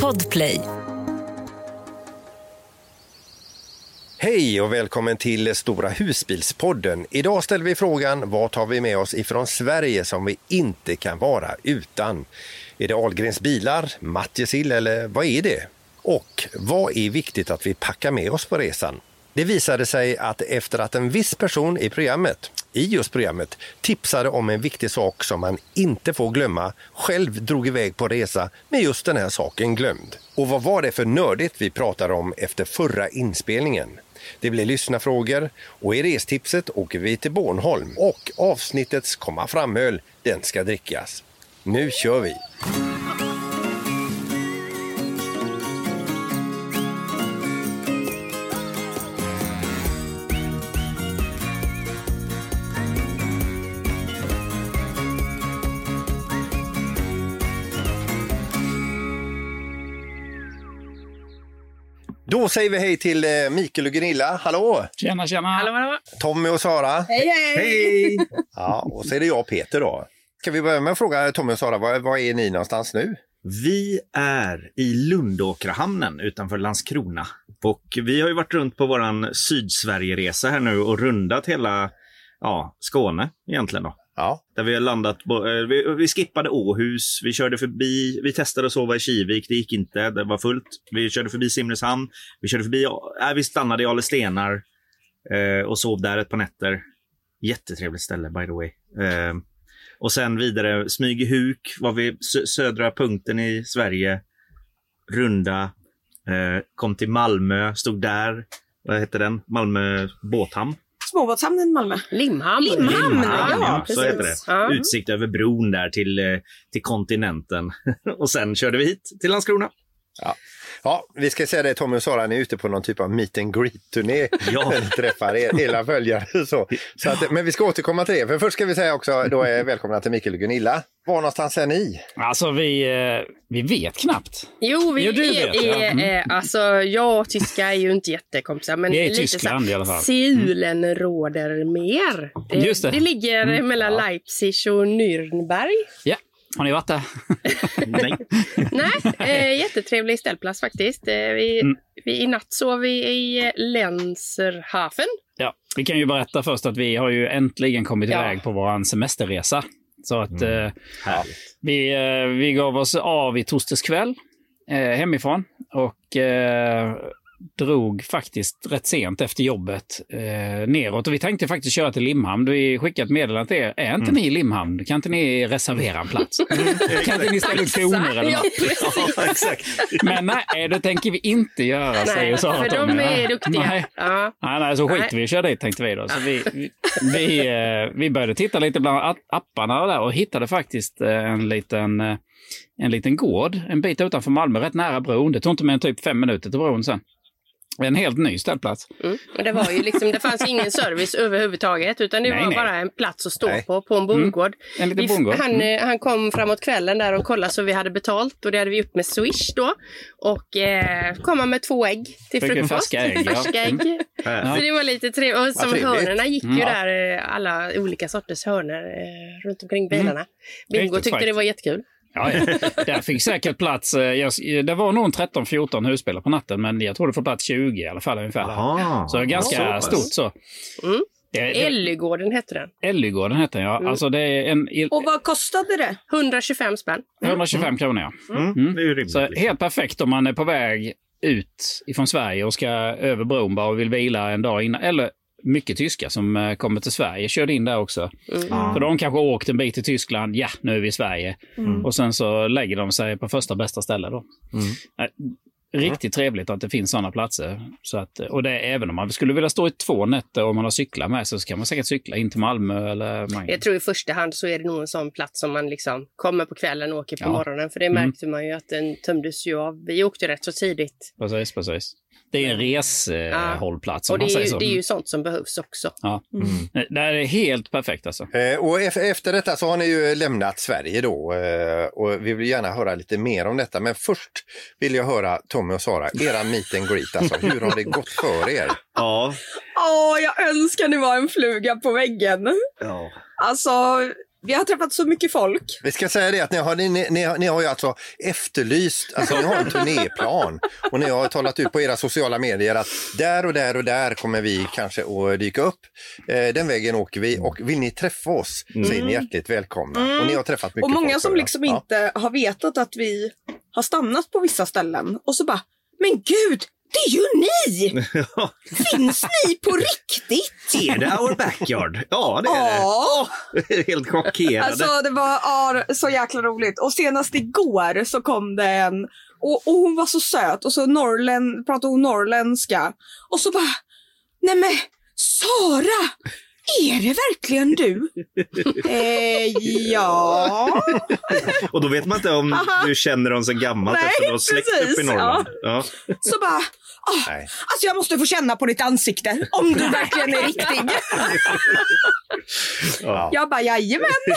Podplay. Hej och välkommen till Stora husbilspodden. Idag ställer vi frågan vad tar vi med oss ifrån Sverige som vi inte kan vara utan? Är det Ahlgrens bilar, Matjessill eller vad är det? Och vad är viktigt att vi packar med oss på resan? Det visade sig att efter att en viss person i programmet, i just programmet, tipsade om en viktig sak som man inte får glömma, själv drog iväg på resa med just den här saken glömd. Och vad var det för nördigt vi pratade om efter förra inspelningen? Det blir lyssnarfrågor och i restipset åker vi till Bornholm och avsnittets komma framöl, den ska drickas. Nu kör vi! Då säger vi hej till eh, Mikael och Gunilla. Hallå! Tjena, tjena! Hallå, hallå. Tommy och Sara. Hej, hej! Hej! Ja, och så är det jag och Peter då. Ska vi börja med att fråga Tommy och Sara, var, var är ni någonstans nu? Vi är i Lundåkrahamnen utanför Landskrona. Och vi har ju varit runt på våran Sydsverige-resa här nu och rundat hela ja, Skåne egentligen. Då. Ja, Där vi har landat, på- eh, vi, vi skippade Åhus, vi körde förbi, vi testade att sova i Kivik, det gick inte, det var fullt. Vi körde förbi Simrishamn, vi körde förbi, äh, vi stannade i Alestenar eh, och sov där ett par nätter. Jättetrevligt ställe by the way. Eh, och sen vidare, Smygehuk var vi södra punkten i Sverige. Runda, eh, kom till Malmö, stod där, vad heter den? Malmö båthamn. Småbåtshamnen i Malmö. Limhamn. Limhamn, Ja, ja, så precis. heter det. Ja. Utsikt över bron där till, eh, till kontinenten. och sen körde vi hit till Landskrona. ja vi ska säga det Tommy och Sara, ni är ute på någon typ av meet and greet-turné. Ja. Träffar er, hela följare. Så. Så att, men vi ska återkomma till det. För först ska vi säga också, då är välkomna till Mikael och Gunilla. Var någonstans är ni? Alltså, vi, eh, vi vet knappt. Jo, vi Jo, du är, vet, ja. är, Mm. eh, alltså jag och tyska är ju inte jättekompisar. Men Vi är i lite Tyskland så, i alla fall. Siulen råder mer. Det, Just det. det ligger Mm. mellan Leipzig och Nürnberg. Ja, har ni varit där? Nej. Nej, eh, jättetrevlig ställplats faktiskt. Eh, vi, Mm. vi, I natt sov vi i eh, Lenzerhafen. Ja, vi kan ju berätta först att vi har ju äntligen kommit Ja. iväg på vår semesterresa. Så att eh, Härligt. vi, eh, vi gav oss av i torsdags kväll eh, hemifrån och eh, drog faktiskt rätt sent efter jobbet eh, neråt. Och vi tänkte faktiskt köra till Limhamn. Vi skickade ett meddelande till er. Är inte ni i Limhamn? Kan inte ni reservera en plats? kan inte ni ställa ut kronor eller något? Ja, exakt. Men nej, det tänker vi inte göra, säger Sara för de är duktiga. Nej. Ja. Nej, nej, så skiter Nej. vi i köra dit tänkte vi då. Så vi, vi, vi, eh, vi började titta lite bland apparna där och hittade faktiskt eh, en liten, eh, en liten gård en bit utanför Malmö, rätt nära bron. Det tog inte mer än typ fem minuter till bron sen. En helt ny ställplats. Mm. Och det, var ju liksom, det fanns ingen service överhuvudtaget utan det Nej, var nej. bara en plats att stå Nej. på, på en bondgård. En liten bondgård. Han, Mm. eh, han kom framåt kvällen där och kollade så vi hade betalt och det hade vi gjort med Swish då. Och eh, kom han med två ägg till Fick frukost. färska ägg, ja. Färska ägg. Härligt. Så det var lite trevligt. Och som trevligt. hörnorna gick ju Mm. Ja. där, eh, alla olika sorters hörnor eh, runt omkring bilarna. Bingo Riktigt tyckte det var jättekul. Ja, ja. Där fick säkert plats, eh, jag, det var nog en 13-14 husbilar på natten, men jag tror det får plats 20 i alla fall ungefär. Jaha. Så ganska Så pass. stort så. Mm. Ellygården hette den. Ellygården heter den, ja. Mm. Alltså det är en Och vad kostade det? 125 spänn. 125 kronor, ja. Mm, det är rimligt. Så liksom. helt perfekt om man är på väg ut ifrån Sverige och ska över bron bara och vill vila en dag innan. Eller mycket tyskar som eh, kommer till Sverige körde in där också. Mm. För de kanske åkt en bit till Tyskland. Ja, nu är vi i Sverige. Mm. Och sen så lägger de sig på första bästa ställe då. Mm. Nej, Riktigt trevligt att det finns sådana platser. Så att, och det, är- även om man skulle vilja stå i två nätter och man har cyklar med sig så kan man säkert cykla in till Malmö eller Mangen. Jag tror i första hand så är det nog en sån plats som man liksom kommer på kvällen och åker på Ja. morgonen. För det Mm. märkte man ju att den tömdes ju av. Vi åkte rätt så tidigt. Precis, precis. Det är en reshållplats Och det man är, säger ju, så. det är ju sånt som behövs också. Ja. Mm. Nej, Det här är helt perfekt alltså. Eh, och ef- efter detta så har ni ju lämnat Sverige då eh, och vi vill gärna höra lite mer om detta. Men först vill jag höra Tommy och Sara, era meet and greet, alltså hur har det gått för er? Ja. Åh, jag önskar ni var en fluga på väggen. ja. Alltså, Vi har träffat så mycket folk. Vi ska säga det att ni har, ni, ni, ni har ju alltså efterlyst, alltså ni har en turnéplan och ni har talat ut på era sociala medier att där och där och där kommer vi kanske att dyka upp. Eh, den vägen åker vi och vill ni träffa oss så är ni hjärtligt välkomna. Och ni har träffat mycket Och många folk som liksom Ja. inte har vetat att vi har stannat på vissa ställen och så bara, men gud, det är ju ni! Finns ni på riktigt? Är det our backyard? Ja, det är Ja, det. Helt chockerade. alltså det var ja, så jäkla roligt. Och senast igår så kom det en och, och hon var så söt och så norrlän, pratade hon norrländska. Och så bara, nej men Sara, är det verkligen du? eh, ja. Och då vet man inte om du känner dem sedan gammalt Nej, eftersom du har släkt precis, upp i Norrland. Ja. Så bara, ah, Nej. alltså jag måste få känna på ditt ansikte om du verkligen är riktig. Ja. Jag bara, jajamän.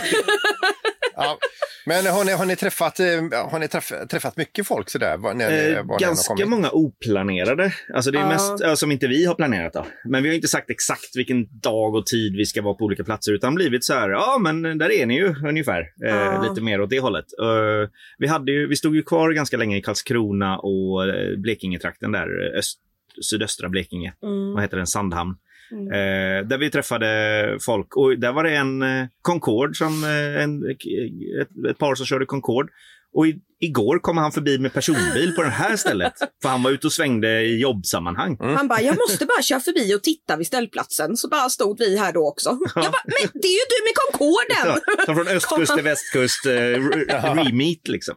Ja. Men har ni, har ni, träffat, eh, har ni träff, träffat mycket folk sådär? Var, när, Eh, var ganska många oplanerade. Alltså det är mest ja, som inte vi har planerat. Då. Men vi har inte sagt exakt vilken dag och tid vi ska vara på olika platser. Utan blivit så här, ja men där är ni ju ungefär. Eh, Ja. Lite mer åt det hållet. Eh, vi, hade ju, vi stod ju kvar ganska länge i Karlskrona och eh, Blekingetrakten där. eh, Öst, sydöstra Blekinge. Vad heter den? Sandhamn. Mm. Eh, där vi träffade folk. Och där var det en eh, Concorde, som, eh, en, ett, ett par som körde Concorde. Och i, igår kom han förbi med personbil på det här stället. För han var ute och svängde i jobbsammanhang. Han bara, jag måste bara köra förbi och titta vid ställplatsen. Så bara stod vi här då också. Jag bara, men det är ju du med Concorden! Ja, från östkust till västkust, eh, re- remeet liksom.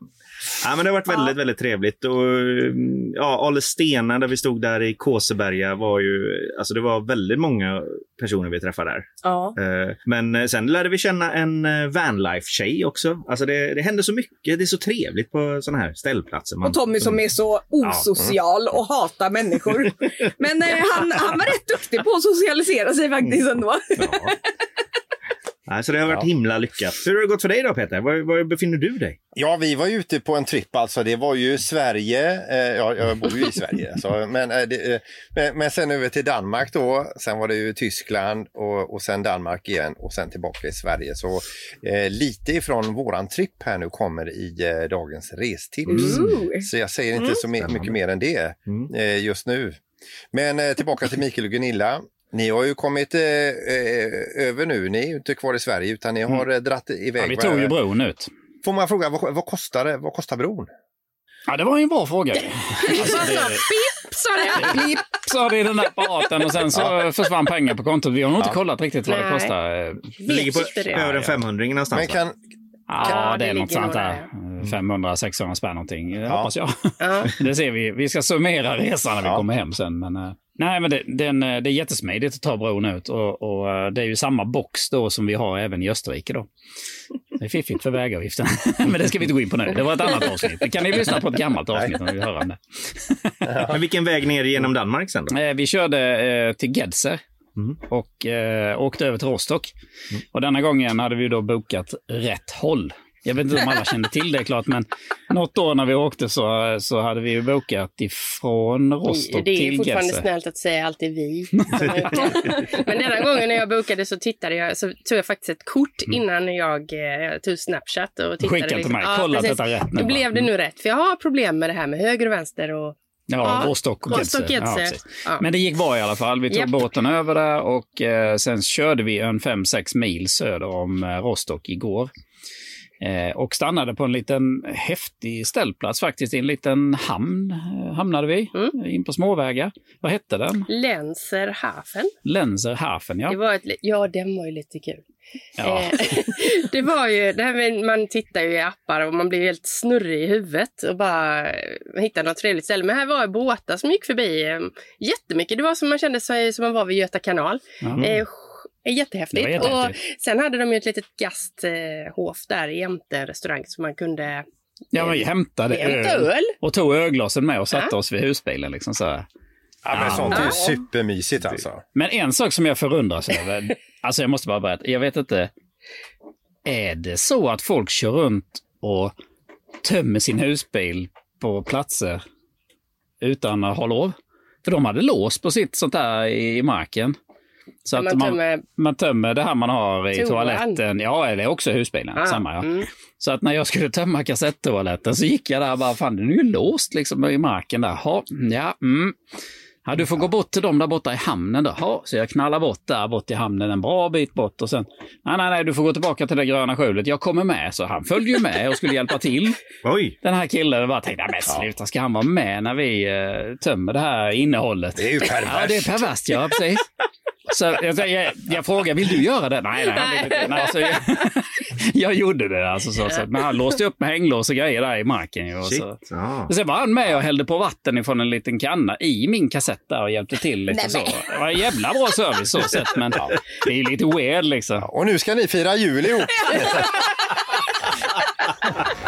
Ja, men det har varit väldigt, väldigt trevligt. Och, mm, ja, Ale Stena, där vi stod där i Kåseberga, var ju, alltså det var väldigt många personer vi träffade där. Ja. Eh, Men eh, sen lärde vi känna en eh, vanlife-tjej också. Alltså det, det hände så mycket. Det är så trevligt på sådana här ställplatser. Man- Och Tommy som är så osocial och hatar människor. Men han, han var rätt duktig på att socialisera sig faktiskt ändå. Ja. Nej, så det har varit Ja. himla lyckat. Hur har det gått för dig då Peter? Var, var befinner du dig? Ja, vi var ute på en tripp alltså. Det var ju Sverige, eh, ja, jag bor ju i Sverige, så, men, eh, det, eh, men, men sen över till Danmark då. Sen var det ju Tyskland och, och sen Danmark igen och sen tillbaka i Sverige. Så eh, lite ifrån våran tripp här nu kommer i eh, dagens restips. Ooh. Så jag säger inte så me- mycket mer än det Mm. eh, just nu. Men eh, tillbaka till Mikael och Gunilla. Ni har ju kommit eh, eh, över nu. Ni är ju inte kvar i Sverige utan ni har mm. dratt iväg. Ja, vi tog ju bron ut. Får man fråga, vad, vad, kostar det? Vad kostar bron? Ja, det var ju en bra fråga. Alltså, Bara så, det, pip, sa det. Blipp sa det i den där apparaten och sen så försvann pengar på kontot. Vi har nog inte Ja. kollat riktigt vad det kostar. Det ligger på över en 500 någonstans. Men kan, Ja, Ja, det det är något sånt där. 500-600 spänn någonting, ja. hoppas jag. Ja. Det ser vi. Vi ska summera resan när vi Ja. kommer hem sen. Men, eh, nej, men det, den, eh, det är jättesmidigt att ta bron ut och, och eh, det är ju samma box då som vi har även i Österrike. Då. Det är fiffigt för vägavgiften. men det ska vi inte gå in på nu. Det var ett annat avsnitt. Det kan ni lyssna på ett gammalt avsnitt om ni vill höra om det. Men vilken väg ner genom Danmark sen då? Eh, Vi körde till Gedser Mm. och eh, åkte över till Rostock. Och denna gången hade vi då bokat rätt håll. Jag vet inte om alla kände till det klart, men något år när vi åkte så, så hade vi ju bokat ifrån Rostock Det är till fortfarande Gedser. snällt att säga alltid vi. Men denna gången när jag bokade så tittade jag, så tog jag faktiskt ett kort innan jag eh, tog Snapchat och tittade. Skicka till mig, kolla att detta är rätt nu. Blev det nu rätt, för jag har problem med det här med höger och vänster och Ja, Ja, Rostock och Gedser. Ja. Ja. Men det gick bra i alla fall. Vi tog Japp. båten över där och eh, sen körde vi en 5-6 mil söder om eh, Rostock igår. Eh, och stannade på en liten häftig ställplats faktiskt. I en liten hamn eh, hamnade vi, Mm. in på småvägar. Vad hette den? Länserhafen. Länserhafen, ja. Det var ett, ja, den var ju lite kul. ja. Eh, det var ju, det här med, man tittar ju i appar och man blir helt snurrig i huvudet och bara eh, hittar något trevligt ställe. Men här var båtar som gick förbi eh, jättemycket. Det var som man kände sig som man var vid Göta kanal. Ja. Eh, jättehäftigt. Jättehäftigt. Och sen hade de ju ett litet gasthof där jämte en restaurang som man kunde ja, vi hämtade hämta öl öl. och tog ölglasen med och satte Ja. oss vid husbilen. Liksom så här. ja, men sånt är ju supermysigt alltså. Men en sak som jag förundras över, alltså jag måste bara berätta, jag vet inte, är det så att folk kör runt och tömmer sin husbil på platser utan att ha lov? För de hade lås på sitt sånt där i marken. Så Kan att man man, tömmer- man tömmer det här man har i Toan? toaletten. Ja, eller också husbilen. Ah, samma ja. mm. Så att när jag skulle tömma kassettoaletten så gick jag där och bara, fan den är ju låst liksom i marken där. Ha, ja, mm. Ja, du får gå bort till dem där borta i hamnen då. Ha, så jag knallar bort där bort i hamnen en bra bit bort och sen, nej, nej, nej, du får gå tillbaka till det gröna skjulet. Jag kommer med. Så han följde ju med och skulle hjälpa till. Oj! Den här killen och bara tänkte, nej men sluta, ska han vara med när vi eh, tömmer det här innehållet? Det är ju perverst. Ja, det är perverst, ja precis. Så jag, jag, jag frågar, vill du göra det? Nej, nej, vill inte. nej alltså, jag, jag gjorde det alltså. Så, så, men han låste upp med hänglås och grejer där i marken. ju, Och så. Och sen var han med och hällde på vatten ifrån en liten kanna i min kassett där och hjälpte till lite så. Det var en jävla bra service så sett, men ja, det är lite weird liksom. Och nu ska ni fira jul ihop.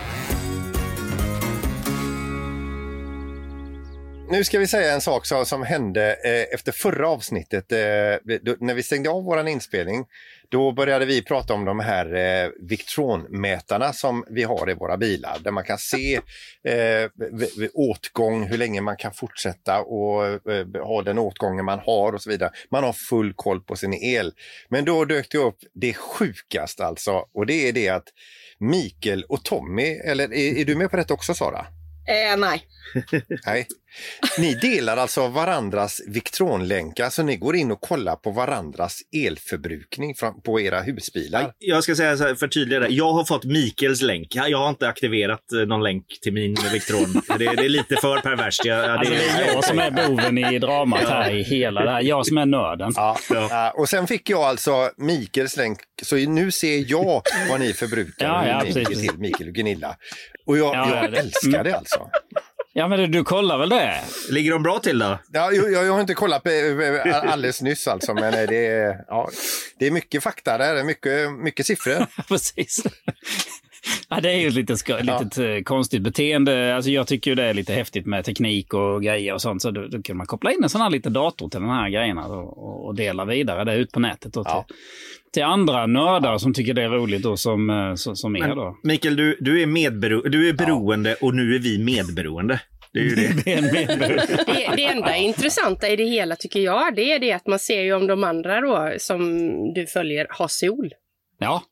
Nu ska vi säga en sak som, som hände eh, efter förra avsnittet. Eh, då, när vi stängde av vår inspelning, då började vi prata om de här eh, Victronmätarna som vi har i våra bilar. Där man kan se eh, åtgång hur länge man kan fortsätta och eh, ha den åtgången man har och så vidare. Man har full koll på sin el. Men då dök det upp det sjukaste alltså och det är det att Mikael och Tommy, eller är, är du med på detta också Sara? Eh, nej. Nej. Ni delar alltså varandras Victronlänkar så ni går in och kollar på varandras elförbrukning på era husbilar. Jag ska säga så här, förtydliga det. Jag har fått Mikaels länk. Jag har inte aktiverat eh, någon länk till min Victron. Det, det är lite för perverst. Jag, ja, Alltså det är jag som är boven i dramat här i hela det här. Jag som är nörden. Ja. Ja, och sen fick jag alltså Mikaels länk, så nu ser jag vad ni förbrukar Ja, ja, ni precis, till, Mikael och Gunilla. Och jag, Ja, jag ja, det- älskar mm. det alltså. Ja, men du, du kollar väl det? Ligger de bra till då? Ja, jag, jag har inte kollat på, eh, alldeles nyss alltså, men eh, det är, ja, det är mycket fakta där, det är mycket, mycket siffror. Precis. Ja, det är ju ett litet, litet eh, konstigt beteende. Alltså, jag tycker ju det är lite häftigt med teknik och grejer och sånt. Så då, då kan man koppla in en sån här liten dator till den här grejerna och, och- och dela vidare det ut på nätet. Då till, Ja. Till andra nördar som tycker det är roligt då, som, eh, som, er då. Mikael, du, du, är, medbero- du är beroende och nu är vi medberoende. Det är ju det. Det är. Det, det enda intressanta i det hela tycker jag, det är det att man ser ju om de andra då som du följer har sol. Ja,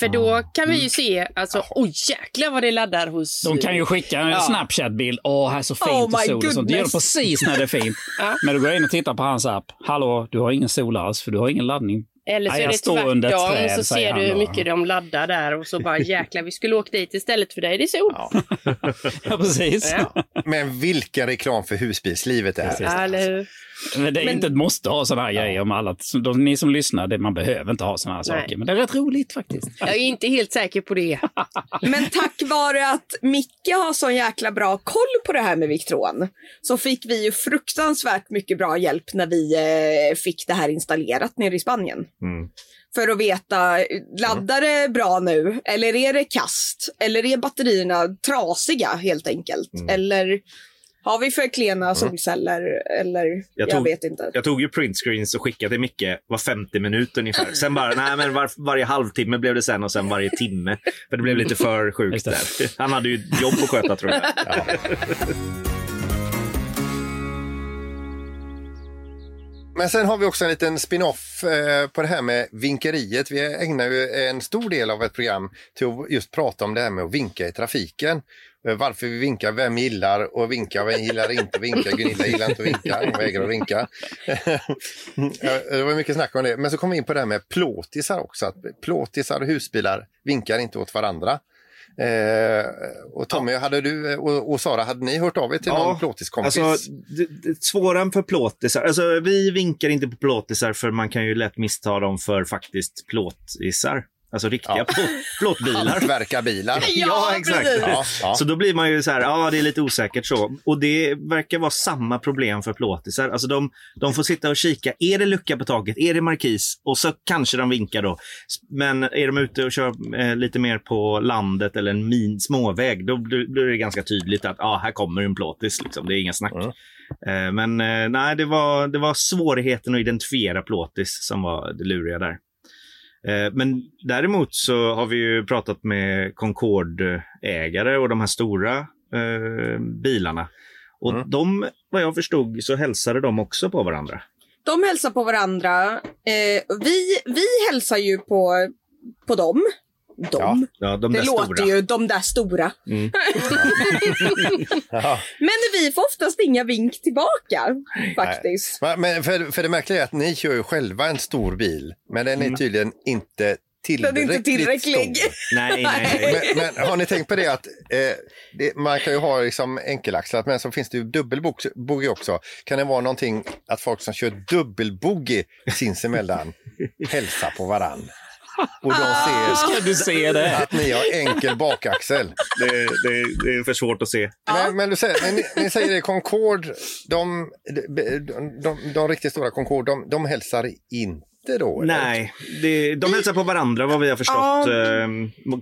För då kan vi ju se, alltså, oj jäklar vad det laddar hos... de kan ju skicka en Ja. Snapchat-bild. Åh, här är så fint Oh och sol och sånt. Det gör de precis när det är fint. Ja. Men du går in och tittar på hans app. Hallå, du har ingen sol alls för du har ingen laddning. Eller så Nej, är det tvärtom, träd, så ser du hur mycket de laddar där och så bara jäklar, vi skulle åkt dit istället för dig, det är sol. Ja, precis. Ja. Men vilken reklam för husbilslivet det här. Ja, eller hur? Men det är Men- inte ett måste ha sådana här grejer om alla. De, ni som lyssnar, det, man behöver inte ha sådana här Nej. saker. Men det är rätt roligt faktiskt. Jag är inte helt säker på det. Men tack vare att Micke har så jäkla bra koll på det här med Victron så fick vi ju fruktansvärt mycket bra hjälp när vi eh, fick det här installerat nere i Spanien. Mm. För att veta, laddar det bra nu? Eller är det kast? Eller är batterierna trasiga helt enkelt? Eller har vi för klena solceller? Eller jag, Jag tog- vet inte. Jag tog ju printscreens och skickade till Micke var 50 minut ungefär. Sen bara, nej men var, varje halvtimme blev det sen och sen varje timme. För det blev lite för sjukt där. Han hade ju jobb att sköta tror jag. Men sen har vi också en liten spin-off eh, på det här med vinkeriet. Vi ägnar ju en stor del av ett program till att just prata om det här med att vinka i trafiken. Eh, Varför vi vinkar, vem gillar och vinka, vem gillar inte vinka. Gunilla gillar inte att vinka, hon vägrar att vinka. Ja, det var mycket snack om det. Men så kom vi in på det här med plåtisar också. Att plåtisar och husbilar vinkar inte åt varandra. Eh, och Tommy, hade du och, och Sara, hade ni hört av er till någon plåtiskompis? Alltså, svårare för plåtisar. Alltså, vi vinkar inte på plåtisar för man kan ju lätt missta dem för faktiskt plåtisar. Alltså riktiga Ja. plåt, plåtbilar. Hantverkarbilar. Ja, exakt. Ja, ja. Så då blir man ju så här, ja det är lite osäkert så. Och det verkar vara samma problem för plåtisar. Alltså de, de får sitta och kika, är det lucka på taket, är det markis? Och så kanske de vinkar då. Men är de ute och kör eh, lite mer på landet eller en min, småväg, då blir, blir det ganska tydligt att ah, här kommer en plåtis. Liksom. Det är inga snack. Eh, men eh, nej, det var, det var svårigheten att identifiera plåtis som var det luriga där. Eh, Men däremot så har vi ju pratat med Concorde-ägare och de här stora eh, bilarna. Och de, vad jag förstod, så hälsade de också på varandra. De hälsar på varandra. Eh, vi, vi hälsar ju på, på dem. De. Ja, de det låter stora. ju de där stora. Mm. Ja. Men vi får oftast inga vink tillbaka faktiskt. Men, men för, för det märkliga är att ni kör ju själva en stor bil, men den är Mm. tydligen inte Den är tillräckligt inte tillräcklig. stor. Nej, nej, nej. Men, men har ni tänkt på det att eh, det, man kan ju ha liksom enkelaxlat men så finns det ju dubbelbogey också. Kan det vara någonting att folk som kör dubbelbogey sinsemellan hälsar på varann? Och de ser Ska du se det? att ni har enkel bakaxel. Det, det, det är för svårt att se. Men, men du säger, ni, ni säger det, Concorde, de, de, de, de riktigt stora Concorde, de, de hälsar inte då? eller? Nej, det, de hälsar på varandra vad vi har förstått. Ja. Eh,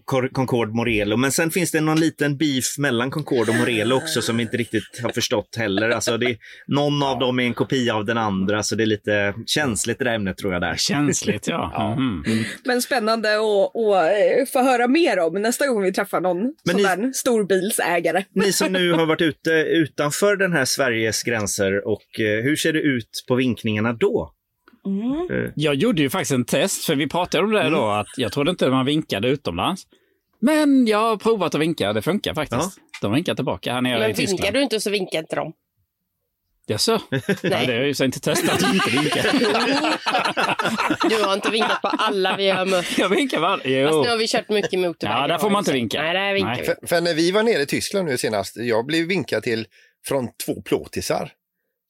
Cor- Concorde Morelo. Men sen finns det någon liten beef mellan Concorde och Morelo också som vi inte riktigt har förstått heller. Alltså det, någon av dem är en kopia av den andra, så det är lite känsligt det där ämnet tror jag där. Känsligt, ja. Mhm. Men spännande att att, få höra mer om nästa gång vi träffar någon Men sån ni- där storbilsägare. Ni som nu har varit ute utanför den här Sveriges gränser och eh, hur ser det ut på vinkningarna då? Eh, Jag gjorde ju faktiskt en test, för vi pratade om det Mm. då, att jag trodde inte man vinkade utomlands. Men jag har provat att vinka, det funkar faktiskt. De vinkar tillbaka här nere i Men Tyskland. vinkar du inte så vinkar inte de. Jaså? Ja, det har jag ju så inte testat att inte vinka. Du har inte vinkat på alla vi har mött. Jag vinkar väl? Fast Jo. nu har vi kört mycket motorväg. Ja, där får man inte vinka. Nej, där vinkar Nej. vi. För, för när vi var nere i Tyskland nu senast, jag blev vinkad till från två plåtisar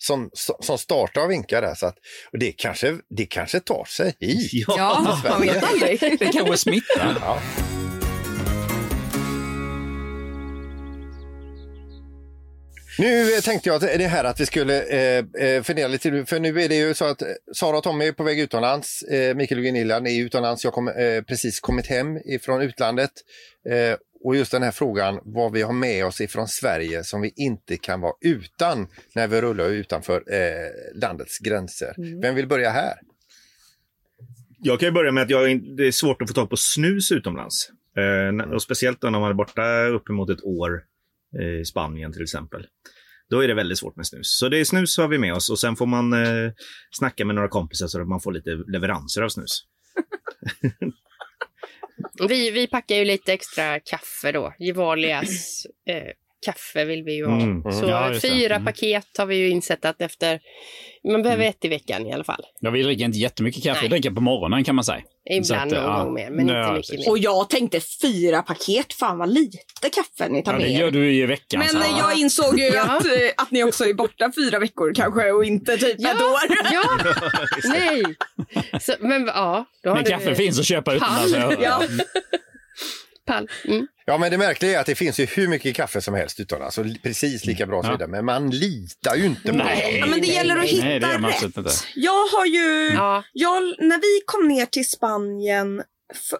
som, som startar och vinkar där. Så att, och det kanske, det kanske tar sig hit. Ja, man vet aldrig. Det kanske smittar. Ja. Nu eh, tänkte jag att det här att vi skulle eh, eh, fundera lite, för nu är det ju så att eh, Sara och Tommy är på väg utomlands. Eh, Mikael och Gunilla är utomlands. Jag har eh, precis kommit hem ifrån utlandet. Eh, och just den här frågan vad vi har med oss ifrån Sverige som vi inte kan vara utan när vi rullar utanför eh, landets gränser. Vem vill börja här? Jag kan ju börja med att jag, det är svårt att få tag på snus utomlands. Eh, och speciellt då när man är borta uppemot ett år eh, i Spanien till exempel. Då är det väldigt svårt med snus. Så det är snus har vi med oss och sen får man eh, snacka med några kompisar så att man får lite leveranser av snus. Vi, vi packar ju lite extra kaffe då. Gevalias eh, kaffe vill vi ju ha. Mm, Så Ja, just det. fyra Mm. paket har vi ju insett att efter... Man behöver ett i veckan i alla fall. Ja, vi dricker inte jättemycket kaffe, vi Nej. dricker på morgonen kan man säga. Ibland någon ja. gång mer, men Nej, inte precis. mycket mer. Och jag tänkte fyra paket, fan vad lite kaffe ni tar Ja, med det gör du ju i veckan. Men så. eh, jag insåg ju Ja. att, eh, att ni också är borta fyra veckor kanske och inte typ ett år. Ja, nej. Så, men ja, då har Men du... kaffe finns att köpa utomlands. Ja. Pall. Mm. Ja, men det märkliga är att det finns ju hur mycket kaffe som helst utomlands och precis lika bra så Ja. Men man litar ju inte på Nej. Ja, men det gäller att hitta Nej, det man rätt. inte. Jag har ju, Ja. jag, när vi kom ner till Spanien för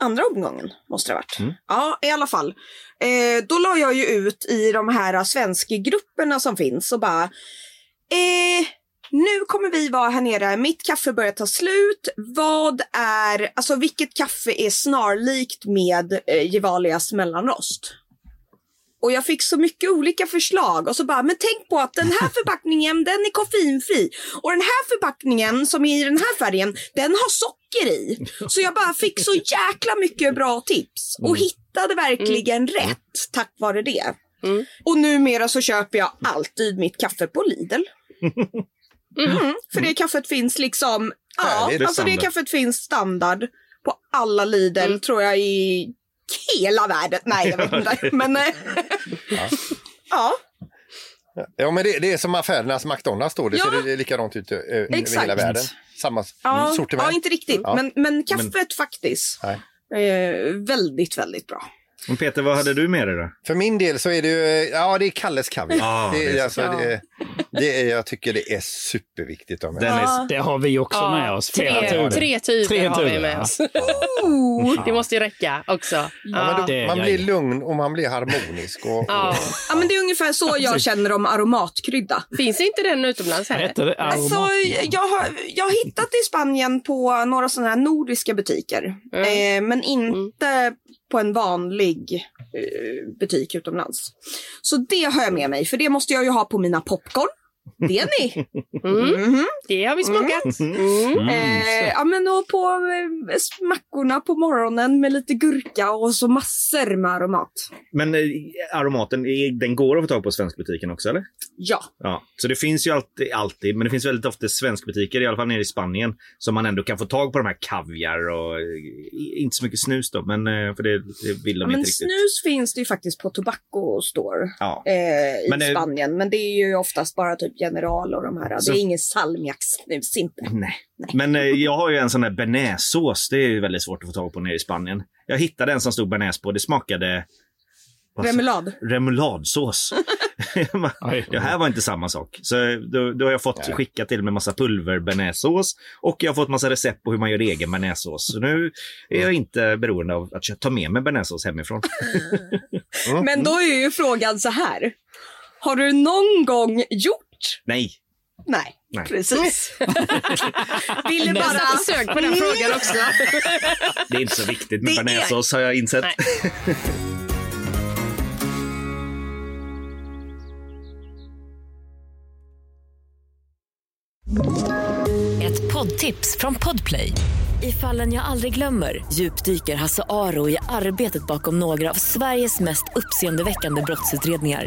andra omgången måste det ha varit. Mm. Ja, i alla fall. Eh, då la jag ju ut i de här svenska grupperna som finns och bara eh, nu kommer vi vara här nere, mitt kaffe börjar ta slut. Vad är, alltså vilket kaffe är snarlikt med eh, Gevalias mellanrost? Och jag fick så mycket olika förslag och så bara, men tänk på att den här förpackningen den är koffeinfri och den här förpackningen som är i den här färgen den har socker i. Så jag bara fick så jäkla mycket bra tips och hittade verkligen rätt tack vare det. Mm. Och numera så köper jag alltid mitt kaffe på Lidl. Mm, för det kaffet finns liksom, ja, Härligt. alltså det kaffet finns standard på alla Lidl Mm. tror jag i hela världen. Nej, jag vet inte. Men eh, ja. Ja, men det, det är som affärernas McDonalds då. Det Ja. ser det likadant ut ö- över Exakt. hela världen. samma Ja, sortiment? ja inte riktigt. Ja. Men, men kaffet faktiskt. Nej. Eh, väldigt, väldigt bra. Men Peter, vad hade du med dig då? För min del så är det ju, ja det är Kalles kaviar. Ja, det, det är, alltså, så. det, det är, jag tycker det är superviktigt. Om Den är, Det har vi också med oss. Tre, turer. tre tuber Tre har vi med ja. oss. Oh. Det måste ju räcka också. ja, men då, man ja, blir ja. lugn och man blir harmonisk. Och, och, Ja. Ja, men det är ungefär så jag känner om aromatkrydda. Finns inte den utomlands heller? Alltså, jag, har, jag har hittat i Spanien på några sådana här nordiska butiker. Mm. Eh, men inte på en vanlig eh, butik utomlands. Så det har jag med mig, för det måste jag ju ha på mina popcorn. Det är ni. Mm. Mhm. Det har vi smakat. Mm. Eh, ja, men och på eh, smackorna på morgonen med lite gurka och så massor med aromat. men eh, aromaten, den går att få tag på svenskbutiken också eller? Ja. Ja, så det finns ju alltid, alltid, men det finns väldigt ofta svenskbutiker, i alla fall nere i Spanien, som man ändå kan få tag på de här kaviar och eh, inte så mycket snus då, men eh, för det, det vill de Ja, men inte riktigt. snus finns det ju faktiskt på Tobacco Store Ja. eh, i Men Spanien. Men det är ju oftast bara typ General och de här. Så- Det är ingen salmiaksnus inte. Nej. Men eh, jag har ju en sån där bearnaisesås. Det är ju väldigt svårt att få tag på nere i Spanien. Jag hittade en som stod bearnaise på. Det smakade Remoulad. remouladsås. Det här var inte samma sak. Så då, då har jag fått skicka till med massa pulver och jag har fått massa recept på hur man gör egen bearnaisesås. Så nu är jag inte beroende av att jag tar med mig bearnaisesås hemifrån. Men då är ju frågan så här. Har du någon gång gjort? Nej, Nej, Nej. precis. Ville Jag bara... satt och sög på den frågan också. det är inte så viktigt med är- bearnaisesås har jag insett. Ett poddtips från Podplay. I fallen jag aldrig glömmer djupdyker Hasse Aro i arbetet bakom några av Sveriges mest uppseendeväckande brottsutredningar.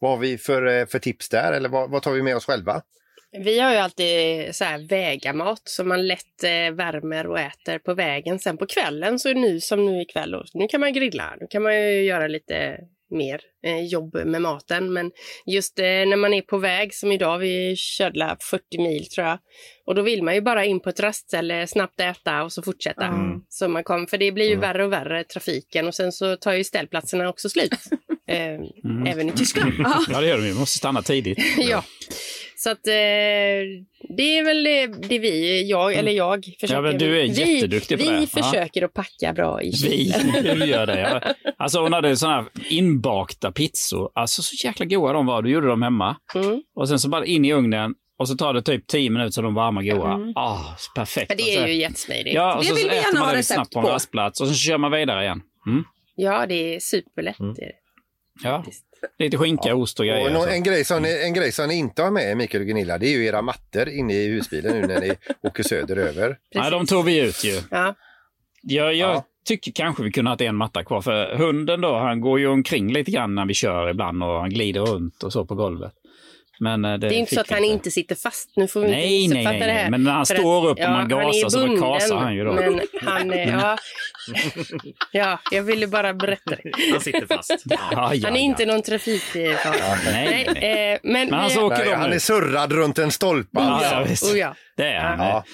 Vad har vi för, eh, för tips där eller vad, vad tar vi med oss själva? Vi har ju alltid så här vägamat som man lätt eh, värmer och äter på vägen. Sen på kvällen, så nu som nu ikväll, då, nu kan man grilla. Nu kan man ju göra lite mer eh, jobb med maten. Men just eh, när man är på väg, som idag, vi körde la 40 mil tror jag. Och då vill man ju bara in på ett rastställe, snabbt äta och så fortsätta. Mm. Så man kom, för det blir ju värre och värre trafiken och sen så tar ju ställplatserna också slut. Eh, Även i Tyskland. Ja, det gör de ju. Vi måste stanna tidigt. ja. Så att eh, det är väl det, det vi, jag, eller jag, försöker. Ja, men du är vi, jätteduktig på vi det. Ja. försöker att packa bra i Vi, kylen. du gör det. Ja. Alltså hon hade sådana här inbakta pizzor. Alltså så jäkla goda de var. Du gjorde dem hemma. Mm. Och sen så bara in i ugnen. Och så tar det typ 10 minuter så de varma goda. Ah, perfekt. Men det är så- ju jättesmidigt. Ja, och Det så, vill så vi gärna man ha recept snabbt på en rastplats och så kör man vidare igen. Mm. Ja, det är superlätt. det. Ja. Lite skinka, ost och grejer. Och nå- och så. en, grej som ni, en grej som ni inte har med Mikael och Gunilla det är ju era mattor inne i husbilen nu när ni åker söderöver. Nej, de tog vi ut ju. Ja. Jag, jag Ja. tycker kanske vi kunde ha haft en matta kvar. För hunden då, han går ju omkring lite grann när vi kör ibland och han glider runt och så på golvet. Men eh, det, Det är inte så att han inte sitter fast. Nu får vi Nej, inte nej, missuppfatta nej, det här. men när han För står att- upp och man han är gasar så bunden, kasar han ju då. Men han, är- ja. ja, jag ville bara berätta det. Han sitter fast. Ja, ja, Han är ja. inte någon trafikfara. Nej, nej. eh, men Men han åker Nej, han är surrad runt en stolpe. Ja, alltså. ja, visst. Oh, ja. Det är han. Ja.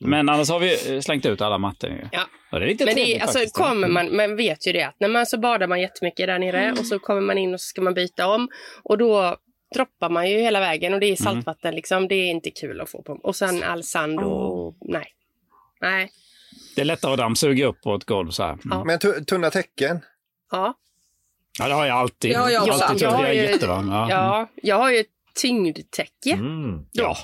Men annars har vi eh, slängt ut alla mattor. Ja. Och det är lite Men det alltså, faktiskt. kommer man, man vet ju det att när man så badar man jättemycket där nere och så kommer man in och så ska man byta om och då droppar man ju hela vägen och det är saltvatten liksom. Det är inte kul att få på. Och sen all sand och nej. Nej. Det är lättare att dammsuga upp på ett golv så här. Mm. Ja. Men tu- tunna täcken? Ja. Ja, det har jag alltid. Har jag också. alltid Jag tyckt har ju- jättevarmt. Ja. ja. Jag har ju ett tyngdtäcke. Mm. Ja.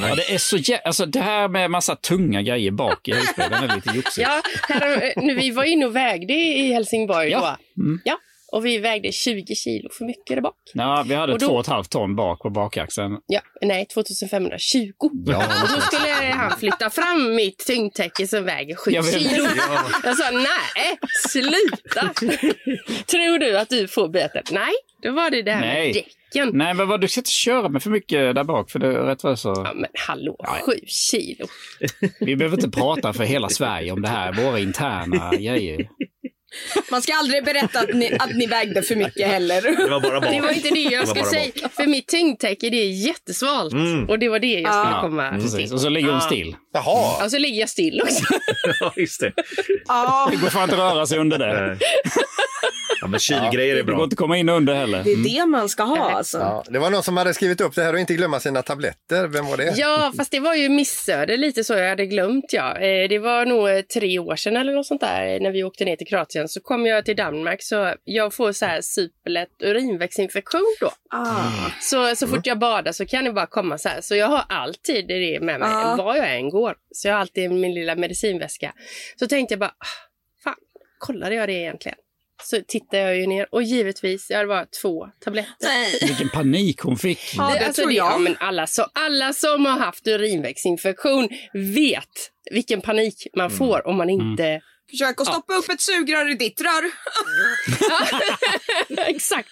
ja, det är så jä... alltså det här med massa tunga grejer bak i husbilen är lite joxigt. Ja, här, nu, vi var inne och vägde i Helsingborg Ja. då. Mm. Ja, Och vi vägde 20 kilo för mycket där bak. Ja, vi hade Och då- två och ett halvt ton bak på bakaxeln. Ja, nej, 2520. Ja. Och då skulle han flytta fram mitt tyngdtäcke som väger 7 Jag vet. kilo. Ja. Jag sa nej, sluta. Tror du att du får böter? Nej, då var det det här med Nej. däcken. Nej, men vad, du ska inte köra med för mycket där bak. För det är rätt vad så... Ja, men hallå, 7 kilo. Vi behöver inte prata för hela Sverige om det här. Våra interna grejer. Man ska aldrig berätta att ni, att ni vägde för mycket heller. Det var bara bak. Det var inte det jag skulle säga. För mitt tyngdtäcke det är jättesvalt. Mm. Och det var det jag skulle Ja, komma precis. till. Och så ligger hon still. Jaha. Och så ligger jag still också. Ja, just det. Ja, Det går fan inte att röra sig under det. Ja, men kylgrejer är Det går bra. inte att komma in under heller. det är det man ska ha alltså. Ja, det var någon som hade skrivit upp det här och inte glömma sina tabletter. Vem var det? Ja, fast det var ju missöde lite så jag hade glömt. Ja. Eh, Det var nog eh, tre år sedan eller något sånt där eh, när vi åkte ner till Kroatien. Så kom jag till Danmark så jag får så här superlätt urinvägsinfektion då. Ah. Så, så fort jag badar så kan det bara komma så här. Så jag har alltid det med mig Ja. var jag än går. Så jag har alltid min lilla medicinväska. Så tänkte jag bara, ah, fan, kollade jag det egentligen? Så tittade jag ju ner och givetvis, ja, det var två tabletter. Nej. Vilken panik hon fick. Ja, det tror jag. Ja, men alla, så, alla som har haft urinvägsinfektion vet vilken panik man får om man inte... Försök att stoppa upp ett sugrör i ditt rör. Exakt.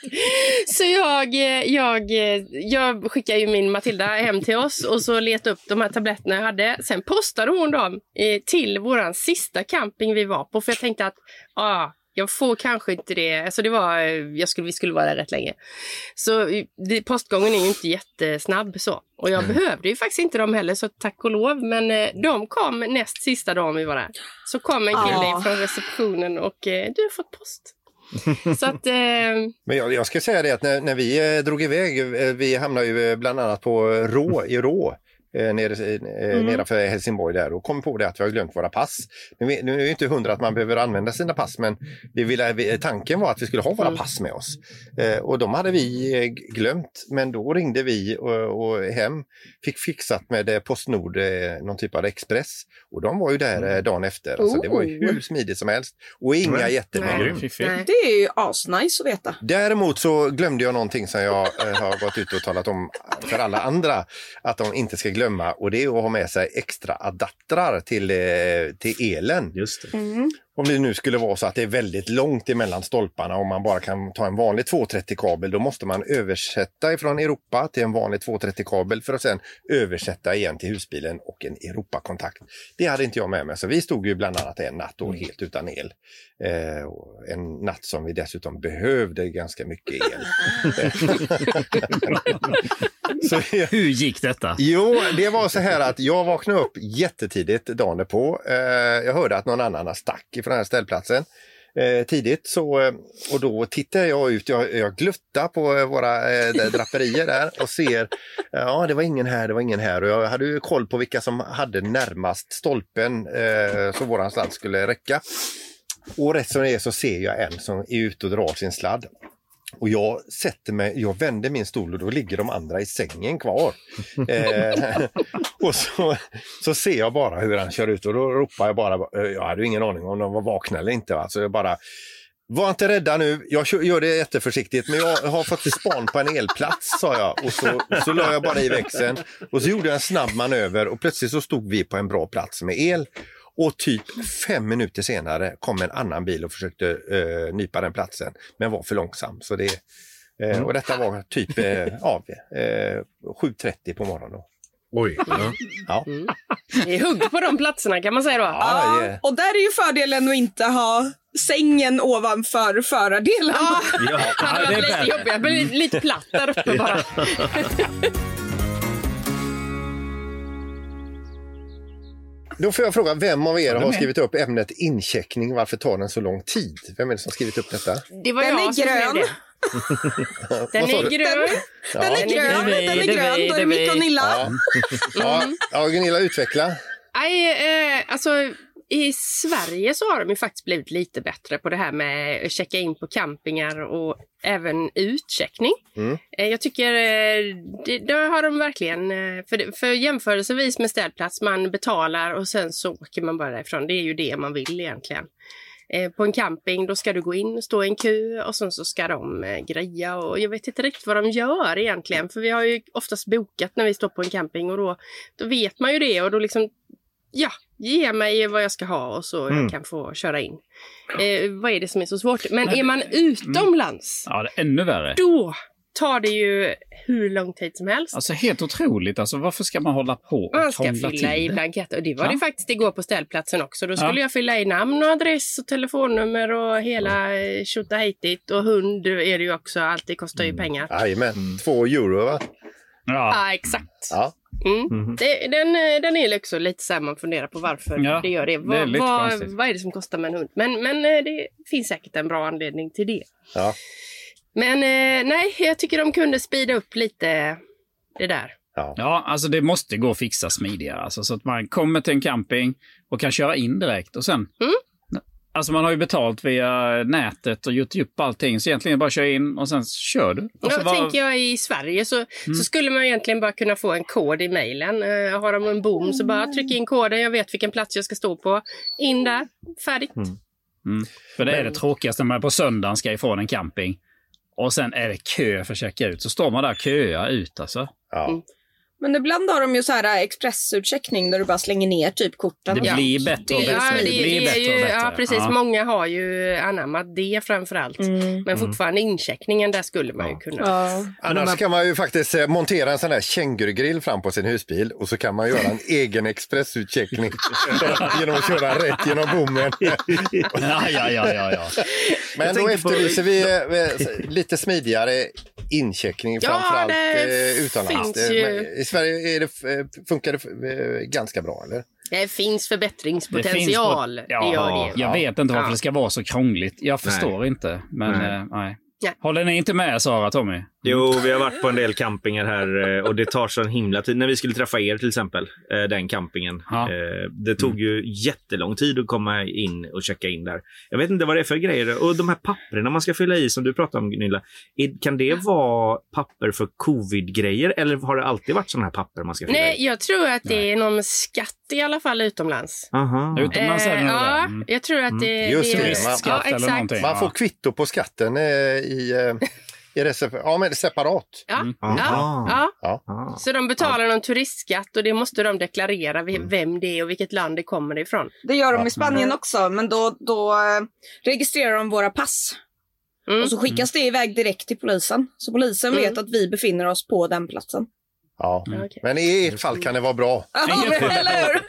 Så jag, jag, jag skickade ju min Matilda hem till oss och så letade upp de här tabletterna jag hade. Sen postade hon dem eh, till våran sista camping vi var på för jag tänkte att ah, jag får kanske inte det. Alltså det var, eh, jag skulle, vi skulle vara där rätt länge. Så eh, det, postgången är ju inte jättesnabb så. Och jag behövde ju faktiskt inte dem heller så tack och lov. Men eh, de kom näst sista dagen vi var där. Så kom en kille Ja. från receptionen och eh, du har fått post. Så att... Eh, Men jag, jag ska säga det att när, när vi eh, drog iväg, eh, vi hamnade ju bland annat på Rå i Rå. Eh, nere, eh, nedanför Helsingborg där och kom på det att vi har glömt våra pass. Nu, är- nu är det inte hundra att man behöver använda sina pass men vi ville, vi, tanken var att vi skulle ha våra pass med oss. Eh, och de hade vi eh, glömt men då ringde vi och, och hem, fick fixat med Postnord, någon typ av express. Och de var ju där eh, dagen efter. Alltså, det var ju Oh. hur smidigt som helst och inga nej. Det är ju asnice att veta. Däremot så glömde jag någonting som jag har gått ut och talat om för alla andra att de inte ska glömma och det är att ha med sig extra adaptrar till, eh, till elen. Just det. Om det nu skulle vara så att det är väldigt långt emellan stolparna och man bara kan ta en vanlig 230-kabel då måste man översätta ifrån Europa till en vanlig 230-kabel för att sen översätta igen till husbilen och en Europakontakt. Det hade inte jag med mig så vi stod ju bland annat en natt då helt utan el. Eh, och en natt som vi dessutom behövde ganska mycket el. så, Hur gick detta? Jo, det var så här att jag vaknade upp jättetidigt dagen på. Eh, jag hörde att någon annan stack från den här ställplatsen eh, tidigt. Så, eh, och då tittar jag ut, jag, jag gluttar på eh, våra eh, draperier där och ser, ja det var ingen här, det var ingen här. Och jag hade ju koll på vilka som hade närmast stolpen eh, så våran sladd skulle räcka. Och rätt som det är så ser jag en som är ute och drar sin sladd. Och jag sätter mig, jag vänder min stol och då ligger de andra i sängen kvar. eh, och så, så ser jag bara hur han kör ut och då ropar jag bara, eh, jag hade ingen aning om de var vakna eller inte. Alltså jag bara, var inte rädda nu, jag gör det jätteförsiktigt men jag har fått span på en elplats sa jag och så, så la jag bara i växeln och så gjorde jag en snabb manöver och plötsligt så stod vi på en bra plats med el och typ fem minuter senare kom en annan bil och försökte eh, nypa den platsen men var för långsam. Så det, eh, och detta var typ eh, eh, 7.30 på morgonen. Då. Oj. Ja. Ja. Det är hugg på de platserna kan man säga då. Ja, det- Och där är ju fördelen att inte ha sängen ovanför förardelen. Ja, Ja. det är lite jobbigt. Men lite, lite platt där uppe bara. Då får jag fråga, vem av er har skrivit upp ämnet incheckning? Varför tar den så lång tid? Vem är det som har skrivit upp detta? Det var Den jag är som skrev grön. det. Den är grön. Den är Ja. grön, det är vi, den är det är grön. Då är det det är Micke vi. och Nilla. Ja. Ja, ja, Gunilla, utveckla. Nej, eh, alltså i Sverige så har de ju faktiskt blivit lite bättre på det här med att checka in på campingar och även utcheckning. Mm. Eh, jag tycker eh, det, det har de verkligen, eh, för, för jämförelsevis med städplats, man betalar och sen så åker man bara därifrån. Det är ju det man vill egentligen. På en camping då ska du gå in, stå i en kö och sen så ska de greja och jag vet inte riktigt vad de gör egentligen för vi har ju oftast bokat när vi står på en camping och då, då vet man ju det och då liksom ja, ge mig vad jag ska ha och så Mm. jag kan få köra in. Eh, vad är det som är så svårt? Men är man utomlands, Ja, det är ännu värre. då tar det ju hur lång tid som helst. Alltså helt otroligt. Alltså, varför ska man hålla på och Man ska fylla i blanketter. Och det var Ja. det faktiskt igår på ställplatsen också. Då skulle Ja. jag fylla i namn och adress och telefonnummer och hela tjotahejtigt. Och hund är det ju också. Allt det kostar ju pengar. Jajamän, två euro va? Ja. Ja, exakt. Ja. Mm. Det, den, eh, den är också lite så här man funderar på varför Ja, det gör det. det är Vad, vad, är det som kostar med en hund? Men, men eh, det finns säkert en bra anledning till det. Ja. Men eh, nej, jag tycker de kunde speeda upp lite det där. Ja, alltså det måste gå att fixa smidigare. Alltså, så att man kommer till en camping och kan köra in direkt. Och sen, Mm. Alltså man har ju betalt via nätet och gjort upp allting. Så egentligen bara köra in och sen kör du. Och så Ja, bara- tänker jag i Sverige så, Mm. så skulle man egentligen bara kunna få en kod i mejlen. Uh, har de en bom så bara tryck in koden, jag vet vilken plats jag ska stå på. In där, färdigt. Mm. För det är det tråkigaste när man på söndagen ska ifrån en camping. Och sen är det kö för att checka ut. Så står man där och köar ut alltså. Ja. Men ibland har de ju så här expressutcheckning där du bara slänger ner typ korten. Det blir bättre och Ja, bättre. det, Det blir det är bättre ju, och bättre. Ja, precis. Ja. Många har ju anammat det framför allt. Mm. Men fortfarande incheckningen, där skulle man ju kunna... Ja. Annars kan man ju faktiskt eh, montera en sån där kängurugrill fram på sin husbil och så kan man göra en egen expressutcheckning genom att köra rätt genom bommen. Ja, ja, ja, ja, ja. Men då tänker på- efterlyser vi lite smidigare incheckning Ja, framförallt det eh, utomlands. finns Det- I Sverige är det, eh, funkar det eh, ganska bra, eller? Det finns Det förbättringspotential. finns Det, på- gör ja, det. Jag vet inte varför Ja. det ska vara så krångligt. Jag förstår inte. Men Nej. nej. Eh, nej. Nej. Håller ni inte med Sara, Tommy? Jo, vi har varit på en del campingar här eh, och det tar så en himla tid. När vi skulle träffa er till exempel, eh, den campingen. Ja. Eh, Det tog ju jättelång tid att komma in och checka in där. Jag vet inte vad det är för grejer. Och de här papperna man ska fylla i som du pratade om Gunilla. Kan det vara papper för covid-grejer eller har det alltid varit sådana här papper man ska fylla Nej, i? jag tror att det är någon skatt i alla fall utomlands. Aha. Utomlands är det nog ja. Mm. jag tror att det, Just det det, är... man- Skatt ja, eller exakt. Man Ja. får kvitto på skatten eh, i, eh, i ja, men separat. Ja, Mm. ja, ja. Ah. Så de betalar någon turistskatt och det måste de deklarera Mm. vem det är och vilket land det kommer ifrån. Det gör de i Spanien också, men då, då eh, registrerar de våra pass. Mm. Och så skickas det iväg direkt till polisen. Så polisen Mm. vet att vi befinner oss på den platsen. Ja. Okej. Men i ert fall kan det vara bra. Ja, men, eller hur?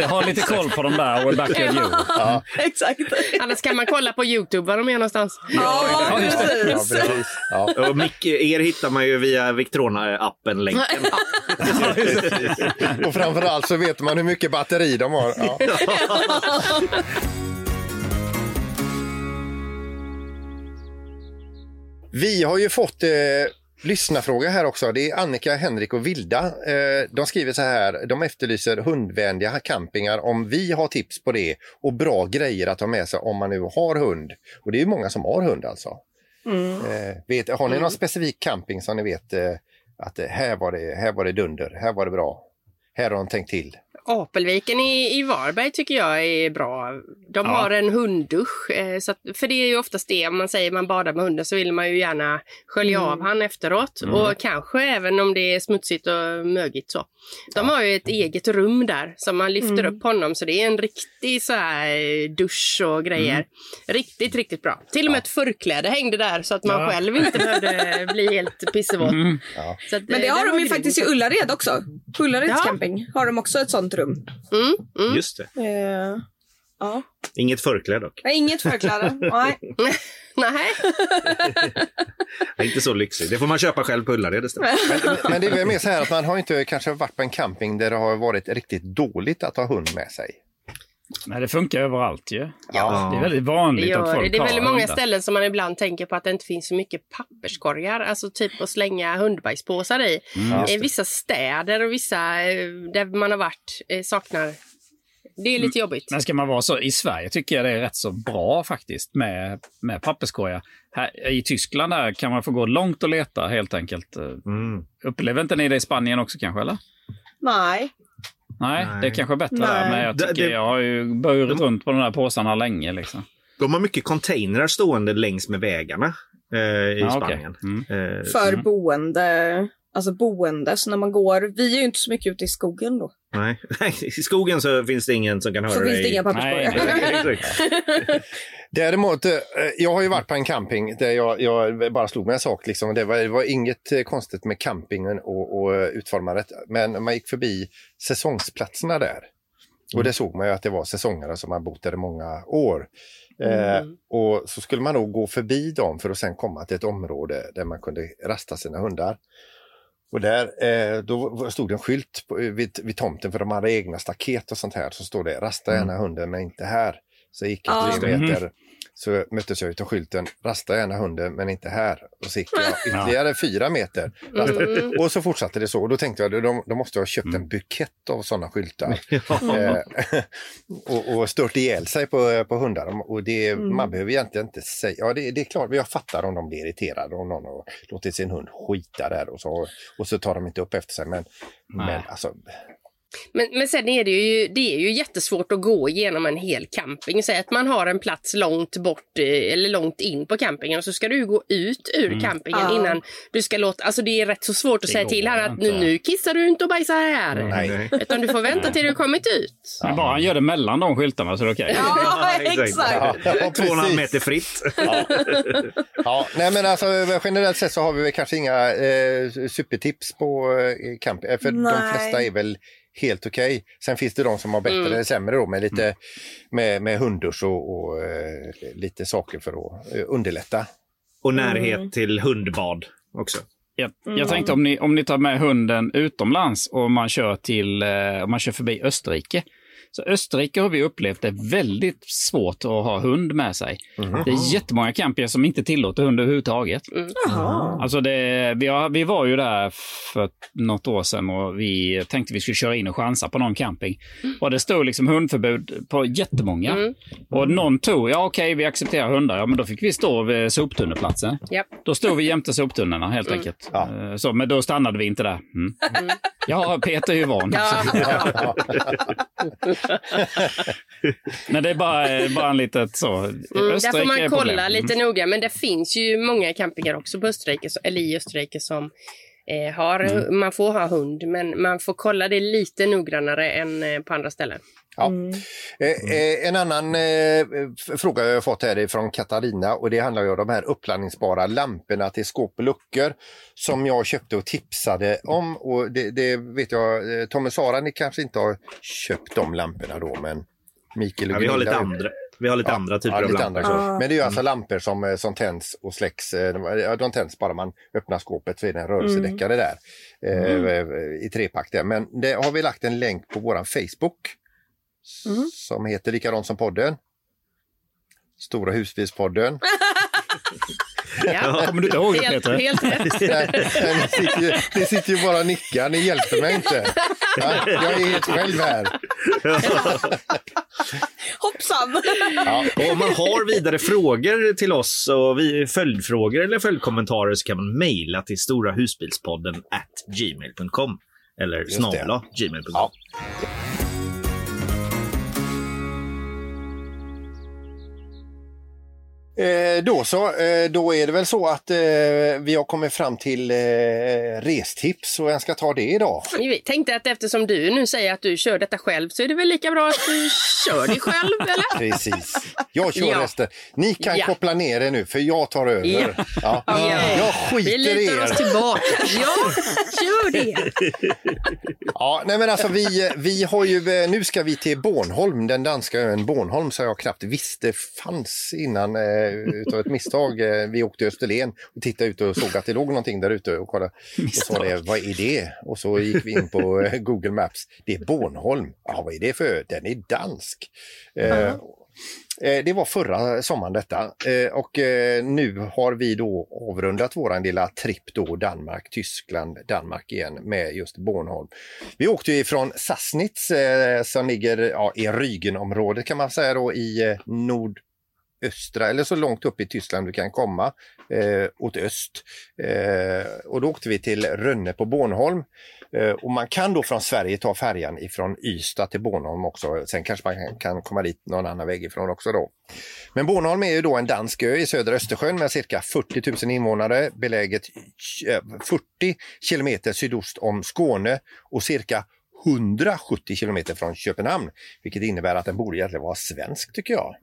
Ja, ha lite koll på dem där och back of you. Ja, Exakt. Annars kan man kolla på Youtube var de är någonstans. Ja, ja precis. precis. Ja. Och Mick, er hittar man ju via Victrona-appen-länken. Och framförallt så vet man hur mycket batteri de har. Ja. Vi har ju fått eh, lyssnarfråga här också. Det är Annika, Henrik och Vilda. Eh, de skriver så här, de efterlyser hundvänliga campingar om vi har tips på det och bra grejer att ha med sig om man nu har hund. Och det är ju många som har hund alltså. Eh, vet, har ni någon specifik camping som ni vet eh, att här, var det, här var det dunder, här var det bra. Här har de tänkt till. Apelviken i, i Varberg tycker jag är bra. De Ja. har en hunddusch. Eh, så att, för det är ju oftast det, om man säger man badar med hunden så vill man ju gärna skölja av han efteråt. Och kanske även om det är smutsigt och mögigt så. De har ju ett eget rum där som man lyfter upp honom så det är en riktig så här eh, dusch och grejer. Riktigt, riktigt bra. Till och med ett förkläde hängde där så att man Ja. själv inte behövde bli helt pissevåt. Mm. Men det eh, har de ju faktiskt i Ullared också. Ullareds Ja. camping har de också ett sånt rum. Mm, mm. Just det. Eh, ja. Inget förkläde dock. Nej, inget förkläde. Nej. Nej. Det är inte så lyxigt. Det får man köpa själv på Ullared istället. Men, men det är väl mer så här att man har inte kanske varit på en camping där det har varit riktigt dåligt att ha hund med sig. Nej, det funkar överallt ju. Ja. Det är väldigt Det vanligt att gör det. folk Det är väldigt många hundar. ställen som man ibland tänker på att det inte finns så mycket papperskorgar. Alltså typ att slänga hundbajspåsar i. Mm. Vissa städer och vissa eh, där man har varit eh, saknar. Det är lite jobbigt. Men ska man vara så, i Sverige tycker jag det är rätt så bra faktiskt med, med papperskorgar. Här, I Tyskland där kan man få gå långt och leta helt enkelt. Mm. Upplever inte ni det i Spanien också kanske? eller? Nej. Nej, Nej. det är kanske bättre Nej. där. Men jag Det- tycker det- jag har ju burit runt på de där påsarna länge. Liksom. De har mycket containrar stående längs med vägarna eh, i Ah. Spanien. Mm. Eh, För boende, alltså boende. Så när man går, vi är ju inte så mycket ute i skogen då. nej. I skogen så finns det ingen som kan höra Så finns det dig. inga papperskorgar. Däremot, eh, jag har ju varit på en camping där jag, jag bara slog mig en sak. Liksom. Det, var, det var inget eh, konstigt med campingen och, och eh, utformandet. Men man gick förbi säsongsplatserna där. Och det såg man ju att det var säsongare som har bott där i många år. Eh, och så skulle man då gå förbi dem för att sen komma till ett område där man kunde rasta sina hundar. Och där eh, då stod det en skylt på, vid, vid tomten för de hade egna staket och sånt här. Så stod det rasta gärna hunden men inte här. Så gick jag Ja. tre meter så möttes jag utav skylten rasta gärna hunden men inte här. Och så gick jag ytterligare fyra meter. Mm. Och så fortsatte det så. Och då tänkte jag de, de måste ha köpt en bukett av sådana skyltar. Eh, och, och stört ihjäl sig på, på hundar. Och det, Man behöver egentligen inte säga... Ja, det, det är klart, jag fattar om de blir irriterade om någon har låtit sin hund skita där och så, och så tar de inte upp efter sig. Men, men alltså, Men, men sen är det ju, det är ju jättesvårt att gå igenom en hel camping. Säg att man har en plats långt bort eh, eller långt in på campingen och så ska du gå ut ur campingen Ja. innan du ska låta... Alltså det är rätt så svårt att Det säga till här att nu, nu kissar du inte och bajsar här. nej. Utan du får vänta till du kommit ut. Men bara han gör det mellan de skyltarna så är det okej. Ja, exakt. Ja, Två och en halv precis. meter fritt. Ja, nej men alltså generellt sett så har vi väl kanske inga eh, supertips på eh, camping. eh, För de Nej. flesta är väl helt okej. Sen finns det de som har bättre Mm. eller sämre då med lite med, med hundurs och, och eh, lite saker för att eh, underlätta. Och närhet till hundbad också. Jag, jag tänkte om ni, om ni tar med hunden utomlands och man kör, till, eh, om man kör förbi Österrike. Så Österrike har vi upplevt det väldigt svårt att ha hund med sig. Det är jättemånga campingar som inte tillåter hund överhuvudtaget. Jaha. Alltså det, vi, har, vi var ju där för något år sedan och vi tänkte vi skulle köra in och chansa på någon camping. Och det stod liksom hundförbud på jättemånga. Mm. Och någon tog, ja okej vi accepterar hundar, ja men då fick vi stå vid soptunnelplatsen. Japp. Då stod vi jämte soptunnorna helt enkelt. Ja. Eh, Så, men då stannade vi inte där. Mm. Ja, Peter är ju van. Ja. Men det är bara, bara en litet så. Mm, där får man kolla lite noga. Men det finns ju många campingar också på Österrike, eller i Österrike som eh, har, Mm. man får ha hund. Men man får kolla det lite noggrannare än eh, på andra ställen. Ja. Eh, eh, en annan eh, fråga jag har fått här är från Katarina och det handlar ju om de här uppladdningsbara lamporna till skåp och luckor som jag köpte och tipsade om. Och det, det vet jag, eh, Tom och Sara, ni kanske inte har köpt de lamporna då, men Mikael och Ja, vi har lite andra, vi har lite andra typer Ja, av lite lampor. andra. Ja. Men det är ju alltså lampor som, eh, som tänds och släcks. de- ja, De tänds bara man öppnar skåpet så är det en rörelsedäckare där eh, i trepack. Där. Men det har vi lagt en länk på våran Facebook som heter likadant som podden. Stora husbilspodden. Ja. Kommer du inte ihåg det Helt, Peter? helt rätt. Nej, nej, ni, sitter ju, ni sitter ju bara och nickar, ni hjälper mig inte. Ja, jag är helt själv här. Hoppsan! Ja. Och om man har vidare frågor till oss och vi, följdfrågor eller följdkommentarer så kan man mejla till storahusbilspodden at gmail.com eller snabla gmail.com. Eh, då så, eh, då är det väl så att eh, vi har kommit fram till eh, restips och vem ska ta det idag? Vi tänkte att eftersom du nu säger att du kör detta själv så är det väl lika bra att du kör dig själv, eller? Precis. Jag kör Ja. resten. Ni kan Ja. koppla ner er nu för jag tar över. Ja. Ja. Ja. Jag Vi skiter i lutar oss er. tillbaka. Ja, gör det. Ja, nej men alltså vi, vi har ju, eh, nu ska vi till Bornholm, den danska ön Bornholm som jag knappt visste fanns innan eh, utav ett misstag. Eh, vi åkte till Österlen och tittade ut och såg att det låg någonting där ute och kollade. Och sa det, vad är det? Och så gick vi in på eh, Google Maps. Det är Bornholm. Ja, vad är det för ö? Den är dansk. Eh, eh, Det var förra sommaren detta Eh, och eh, nu har vi då avrundat våran lilla tripp då Danmark, Tyskland, Danmark igen med just Bornholm. Vi åkte ifrån Sassnitz eh, som ligger ja, i Rygenområdet kan man säga då i eh, nord östra, eller så långt upp i Tyskland du kan komma, eh, åt öst. Eh, och då åkte vi till Rönne på Bornholm. Eh, och man kan då från Sverige ta färjan ifrån Ystad till Bornholm också. Sen kanske man kan, komma dit någon annan väg ifrån också då. Men Bornholm är ju då en dansk ö i södra Östersjön med cirka 40 000 invånare, beläget eh, 40 kilometer sydost om Skåne och cirka 170 kilometer från Köpenhamn, vilket innebär att den borde egentligen vara svensk tycker jag.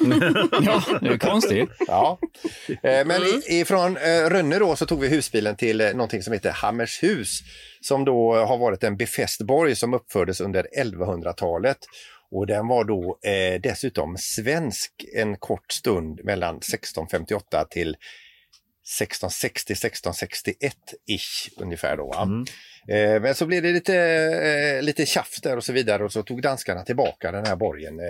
ja, det är konstigt. Ja. Eh, Men i- ifrån eh, Rönne då så tog vi husbilen till eh, någonting som heter Hammershus som då har varit en befäst borg som uppfördes under 1100-talet. Och den var då eh, dessutom svensk en kort stund mellan 1658 till 1660-1661-ish ungefär då. va? Eh, men så blev det lite, eh, lite tjafs där och så vidare och så tog danskarna tillbaka den här borgen.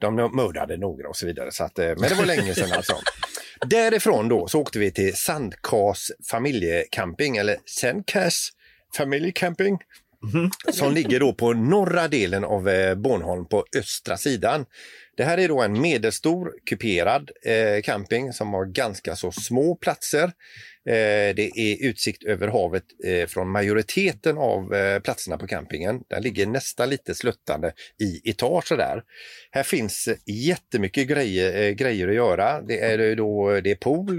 De mördade några och så vidare. Så att, eh, men det var länge sedan alltså. Därifrån då så åkte vi till Sandkas familjecamping eller Sandkas familjecamping. Som ligger då på norra delen av eh, Bornholm på östra sidan. Det här är då en medelstor kuperad eh, camping som har ganska så små platser. Eh, det är utsikt över havet eh, från majoriteten av eh, platserna på campingen. Den ligger nästan lite sluttande i etage där. Här finns jättemycket grejer, grejer att göra. Det är, då, det är pool,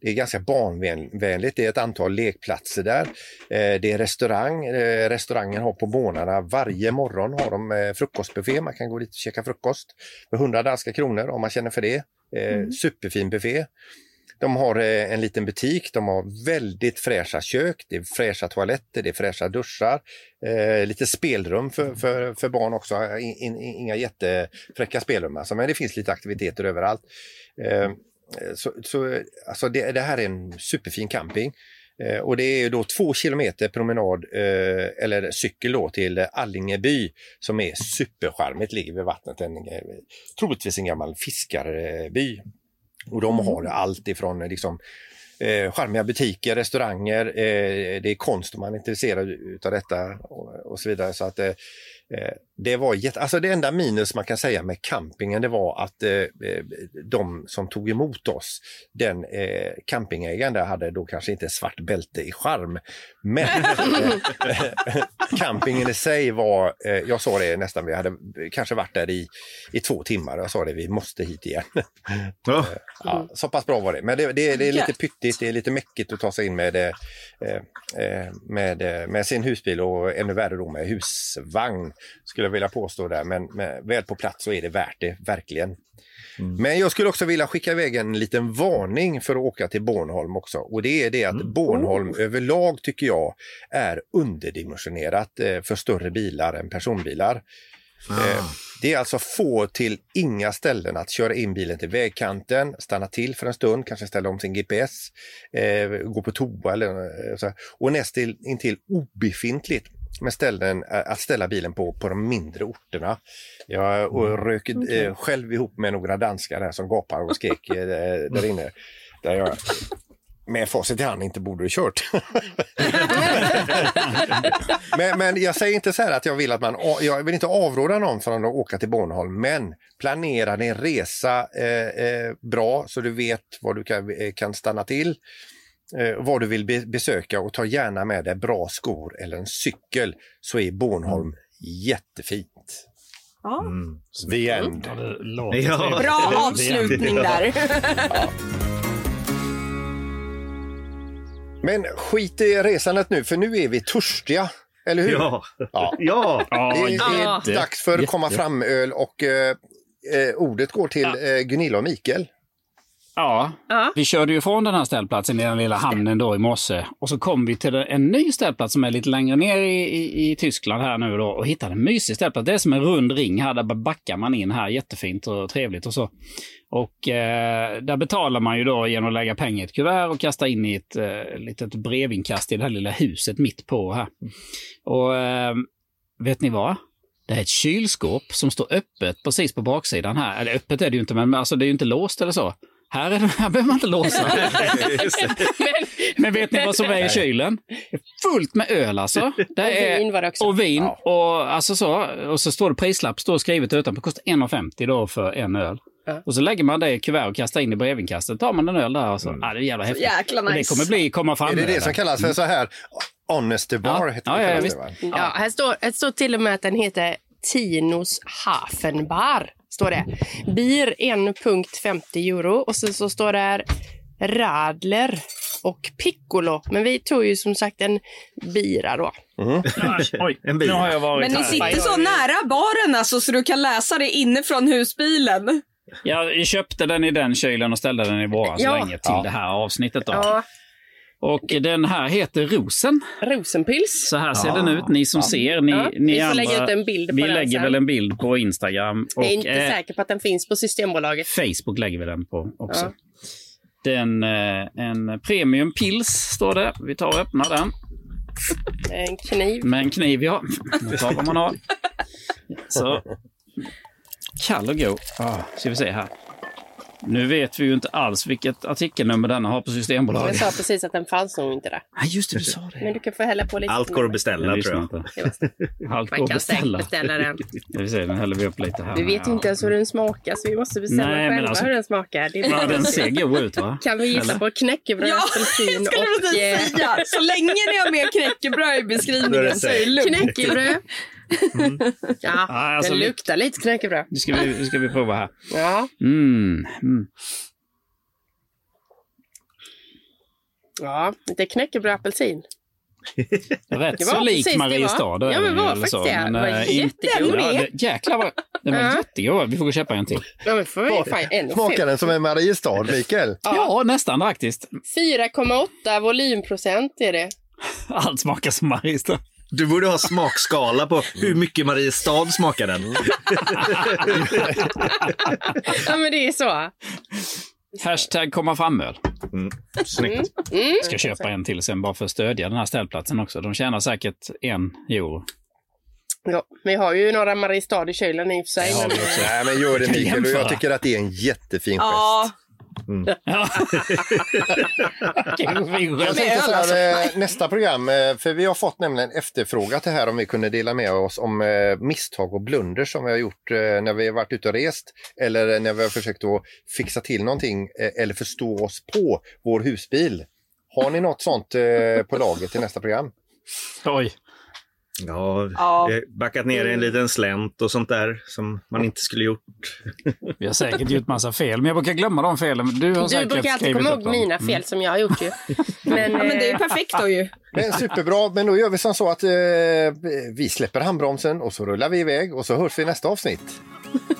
det är ganska barnvänligt, det är ett antal lekplatser där. Det är restaurang, restaurangen har på morgnarna varje morgon har de frukostbuffé, man kan gå dit och käka frukost för 100 danska kronor om man känner för det. Eh, Superfin buffé. De har eh, en liten butik, de har väldigt fräscha kök, det är fräscha toaletter, det är fräscha duschar, eh, lite spelrum för, för, för barn också, in, in, inga jättefräcka spelrum alltså, men det finns lite aktiviteter överallt. Eh, så, så, alltså det, det här är en superfin camping. Eh, och det är då två kilometer promenad eh, eller cykel då till Allingeby som är supercharmigt, ligger vid vattnet. En, eh, troligtvis en gammal fiskarby. Och de har allt ifrån eh, liksom, eh, charmiga butiker, restauranger, eh, det är konst om man är intresserad av detta och, och så vidare. Så att, eh, det var jätte, alltså det enda minus man kan säga med campingen det var att eh, eh, de som tog emot oss, den eh, campingägaren där hade då kanske inte svart bälte i charm. Men eh, campingen i sig var, eh, jag sa det nästan, vi hade kanske varit där i, i två timmar. Jag sa det, vi måste hit igen. Ja. Ja, så pass bra var det. Men det, det, det är lite pyttigt, det är lite mäckigt att ta sig in med, eh, eh, med, eh, med sin husbil och ännu värre då med husvagn, skulle jag vilja påstå där. Men med, väl på plats så är det värt det, verkligen. Men jag skulle också vilja skicka iväg en liten varning för att åka till Bornholm också. Och det är det att Bornholm överlag tycker jag är underdimensionerat eh, för större bilar än personbilar. Eh, Det är alltså få till inga ställen att köra in bilen till vägkanten, stanna till för en stund, kanske ställa om sin GPS, eh, gå på toa eller så. Och nästan intill obefintligt med ställen att ställa bilen på på de mindre orterna. Jag och rök eh, själv ihop med några danskar där som gapar och skrek eh, där inne. Där jag med facit i hand inte borde ha kört. men, men jag säger inte så här att jag vill att man, jag vill inte avråda någon från att åka till Bornholm, men planera din resa eh, eh, bra så du vet var du kan, eh, kan stanna till, eh, vad du vill be, besöka och ta gärna med dig bra skor eller en cykel så är Bornholm jättefint. Ja. The end. Ja, Ja. Bra avslutning där. Men skit i resandet nu, för nu är vi törstiga. Eller hur? Ja. Ja. ja. Det är, det är dags för jätte. komma fram-öl och eh, eh, ordet går till eh, Gunilla och Mikael. Ja, Ja. vi körde ju från den här ställplatsen i den lilla hamnen då i morse. Och så kom vi till en ny ställplats som är lite längre ner i, i, i Tyskland här nu då och hittade en mysig ställplats. Det är som en rund ring här, där backar man in här jättefint och trevligt och så. Och eh, där betalar man ju då genom att lägga pengar i ett kuvert och kasta in i ett eh, litet brevinkast i det här lilla huset mitt på här. Och eh, vet ni vad? Det är ett kylskåp som står öppet precis på baksidan här. Eller öppet är det ju inte, men alltså det är ju inte låst eller så. Här, är det, här behöver man inte låsa. men vet ni vad som är i kylen? Fullt med öl alltså. Det Och är, vin var det också. Och vin. Och, alltså så, och så står det prislapp står skrivet utanpå. Kostar 1,50 då för en öl. Och så lägger man det i kuvert och kastar in i brevinkastet. tar man en öl där och så. Ja, det är jävla häftigt. jäkla Och det nice. kommer bli komma fram Är det det som kallas för så här honest to bar? Ja. heter Ja, det, ja, det? Ja, här står, här står till och med att den heter Tinos Hafenbar. Står det. Bir 1,50 euro. Och sen så står det här Radler och Piccolo. Men vi tog ju som sagt en bira då. Oj, En bil. nu har jag varit Men ni här. sitter så nära baren alltså så du kan läsa det inifrån husbilen. Jag köpte den i den kylen och ställde den i våras Ja. länge till det här avsnittet. Då. Ja, Och den här heter Rosen. Rosenpils. Så här ser den ut. Ni som ser. Ni, Ja, ni vi får andra, lägga ut en bild på Vi den lägger sen. väl en bild på Instagram. Och Jag är inte eh, säker på att den finns på Systembolaget. Facebook lägger vi den på också. Ja. Den, eh, en premium pils står det. Vi tar och öppnar den. En kniv. Med en kniv, ja. Man tar vad man har. Så. Kall och god. Ah, ska vi se här. Nu vet vi ju inte alls vilket artikelnummer den har på Jag Systembolaget. sa precis att den fanns nog inte där. Nej, just det, du sa det. Men du kan få hälla på lite. Allt går att beställa Jag tror jag. inte. Allt går Man att beställa. beställa den. Vi häller vi upp lite här. Vi vet ju inte ens hur den smakar så vi måste bestämma Nej, men själva alltså- hur den smakar. Det är Ja, den ser god ut va? Kan vi gissa på knäckebröd, Ja, apelsin jag skulle och... precis eh, säga. Så länge ni har med knäckebröd i beskrivningen så är det lugnt. Knäckebröd. Ja, alltså den vi- luktar lite knäckebröd. Nu ska vi, nu ska vi prova här. Ja, Mm. Mm. ja lite knäckebröd apelsin. Rätt Det var så lik det Mariestad. Ja, men var faktiskt så. det. Det var inte- jätteroligt. Ja, det- Jäklar vad... Den var jättegod. Vi får gå och köpa en till. Ja, men får vi fan en Smakar den som en Mariestad, Mikael? Ja, nästan faktiskt. 4,8 volymprocent är det. Allt smakar som Mariestad. Du borde ha smakskala på hur mycket Mariestad smakar den. Ja, men det är så. Hashtag komma fram-öl. Snyggt. Mm. Ska köpa en till sen bara för att stödja den här ställplatsen också. De tjänar säkert en euro. Ja, vi har ju några Mariestad i kylen i och för sig. Ja, men. Nej, men gör det Mikael. Och jag tycker att det är en jättefin gest. Ja, Ja. Jag tänkte så här, eh, nästa program, eh, för vi har fått nämligen efterfrågat det här om vi kunde dela med oss om eh, misstag och blunder som vi har gjort när vi har varit ute och rest eller när vi har försökt att fixa till någonting eller förstå oss på vår husbil. Har ni något sånt på laget till nästa program? Oj. Ja, Ja. backat ner i en liten slänt och sånt där som man inte skulle gjort. Vi har säkert gjort massa fel, men jag brukar glömma de felen. Du har Du brukar alltid komma upp ihåg mina fel som jag har gjort ju. Men, ja, men det är ju eh, perfekt då ju. Men superbra, men då gör vi som så att eh, vi släpper handbromsen och så rullar vi iväg och så hörs vi i nästa avsnitt.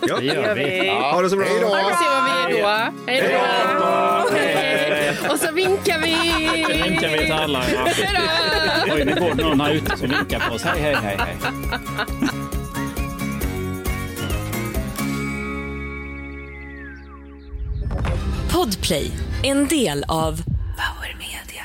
Ja, Det gör vi. Ja, Ha det så bra. Hej då! Är då. Hej då! Och så vinkar vi! Nu vinkar vi till alla. Oj, nu går det någon här ute som vinkar på oss. Hej, hej, hej. hej. Podplay, en del av Power Media.